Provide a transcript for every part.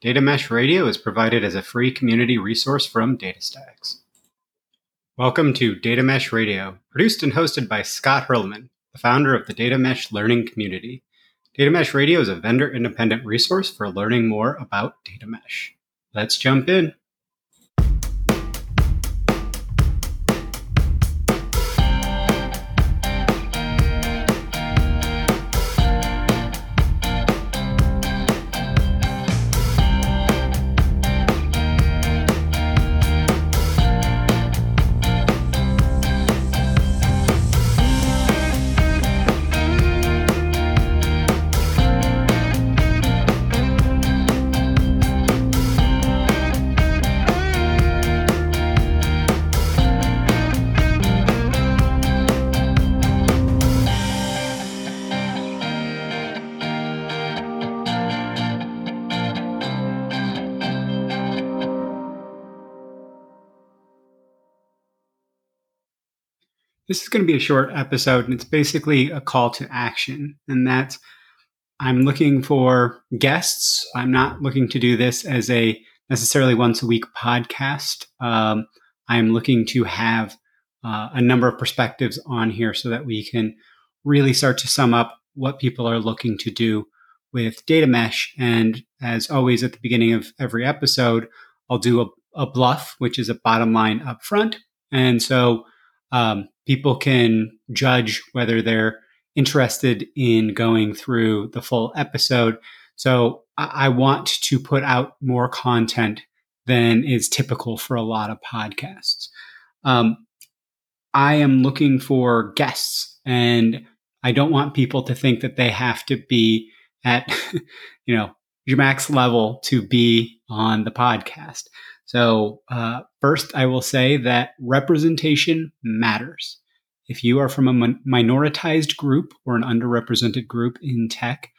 Data Mesh Radio is provided as a free community resource from DataStax. Welcome to Data Mesh Radio, produced and hosted by Scott Hirleman, the founder of the Data Mesh Learning Community. Data Mesh Radio is a vendor independent resource for learning more about data mesh. Let's jump in. This is going to be a short episode, and it's basically a call to action. And that's I'm looking for guests. I'm not looking to do this as a necessarily once a week podcast. Um, I'm looking to have uh, a number of perspectives on here so that we can really start to sum up what people are looking to do with data mesh. And as always, at the beginning of every episode, I'll do a, a BLUF, which is a bottom line up front. And so um, people can judge whether they're interested in going through the full episode. So I, I want to put out more content than is typical for a lot of podcasts. Um, I am looking for guests and I don't want people to think that they have to be at, you know, your max level to be on the podcast. So, uh, first, I will say that representation matters. If you are from a minoritized group or an underrepresented group in tech,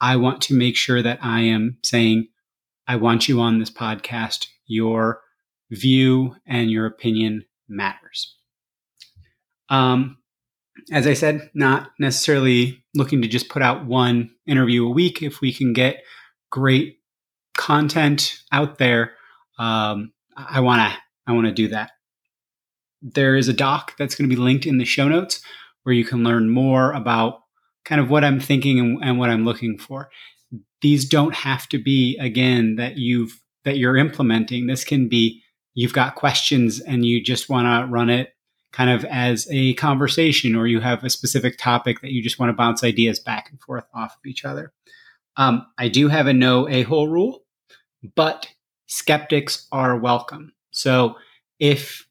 I want to make sure that I am saying, I want you on this podcast. Your view and your opinion matters. Um, as I said, not necessarily looking to just put out one interview a week. If we can get great content out there, um, I want to I want to do that. There is a doc that's going to be linked in the show notes where you can learn more about kind of what I'm thinking and, and what I'm looking for. These don't have to be again that you've that you're implementing. This can be you've got questions and you just want to run it kind of as a conversation or you have a specific topic that you just want to bounce ideas back and forth off of each other. Um, I do have a no a hole rule, but skeptics are welcome. So if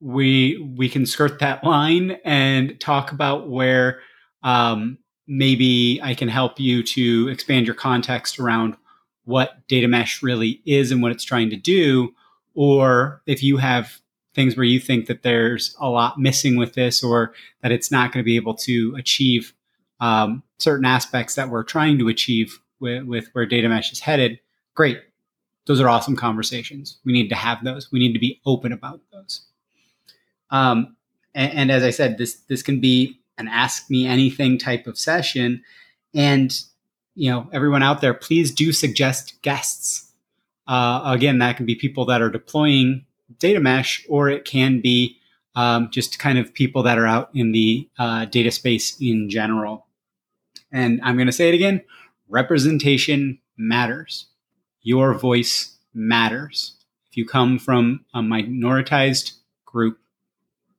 we we can skirt that line and talk about where um, maybe I can help you to expand your context around what data mesh really is and what it's trying to do, or if you have things where you think that there's a lot missing with this or that it's not going to be able to achieve um, certain aspects that we're trying to achieve with, with where data mesh is headed, great those are awesome conversations. We need to have those. We need to be open about those. Um, and, and, as I said, this this can be an ask me anything type of session. And you know, everyone out there, please do suggest guests. Uh, again, that can be people that are deploying data mesh, or it can be um, just kind of people that are out in the uh, data space in general. And I'm going to say it again: representation matters your voice matters. If you come from a minoritized group,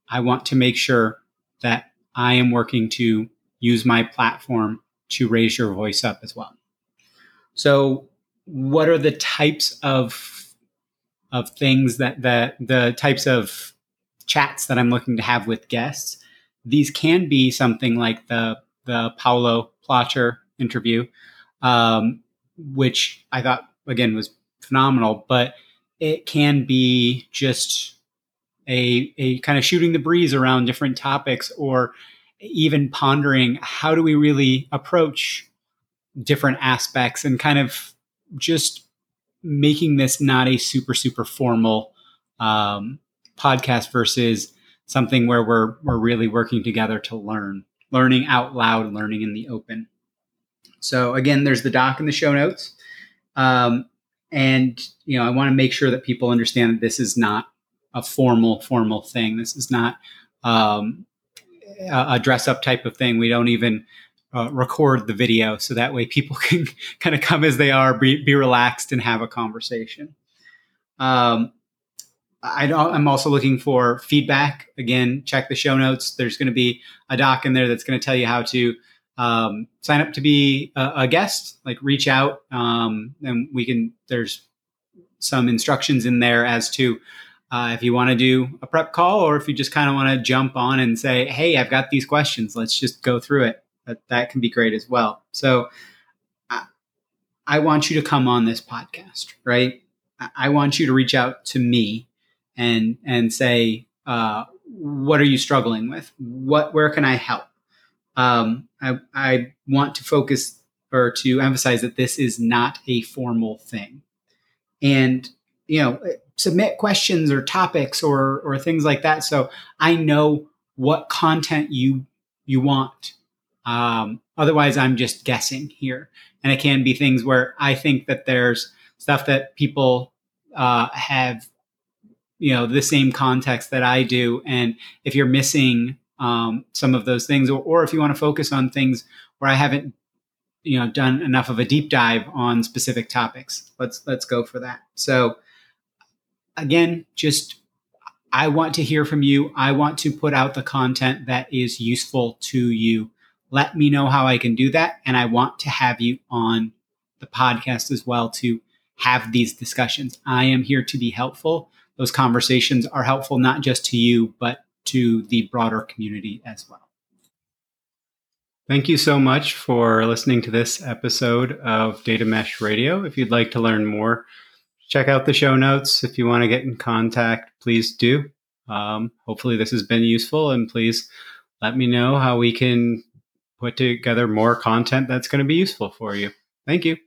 I want to make sure that I am working to use my platform to raise your voice up as well. So, what are the types of of things that that the types of chats that I'm looking to have with guests? These can be something like the the Paolo Platter interview, um, which I thought again was phenomenal, but it can be just a, a kind of shooting the breeze around different topics or even pondering how do we really approach different aspects and kind of just making this not a super super formal um, podcast versus something where we're we're really working together to learn learning out loud learning in the open. So again there's the doc in the show notes um, and you know, I want to make sure that people understand that this is not a formal formal thing. This is not um, a dress up type of thing. We don't even uh, record the video so that way people can kind of come as they are, be, be relaxed, and have a conversation. Um, I am also looking for feedback. Again, check the show notes. There's going to be a doc in there that's going to tell you how to um, sign up to be a, a guest. Like reach out, um, and we can. There's some instructions in there as to uh, if you want to do a prep call or if you just kind of want to jump on and say, "Hey, I've got these questions. Let's just go through it." That that can be great as well. So, I, I want you to come on this podcast, right? I, I want you to reach out to me and and say, uh, what are you struggling with? What where can I help? Um, I, I want to focus or to emphasize that this is not a formal thing, and you know, submit questions or topics or or things like that. So I know what content you you want. Um, otherwise, I'm just guessing here, and it can be things where I think that there's stuff that people uh, have you know the same context that I do, and if you're missing um, some of those things, or, or if you want to focus on things where I haven't you know done enough of a deep dive on specific topics, let's let's go for that. So again, just I want to hear from you. I want to put out the content that is useful to you. Let me know how I can do that, and I want to have you on the podcast as well to have these discussions. I am here to be helpful those conversations are helpful not just to you, but to the broader community as well. Thank you so much for listening to this episode of Data Mesh Radio. If you'd like to learn more, check out the show notes. If you want to get in contact, please do. Um, hopefully, this has been useful, and please let me know how we can put together more content that's going to be useful for you. Thank you.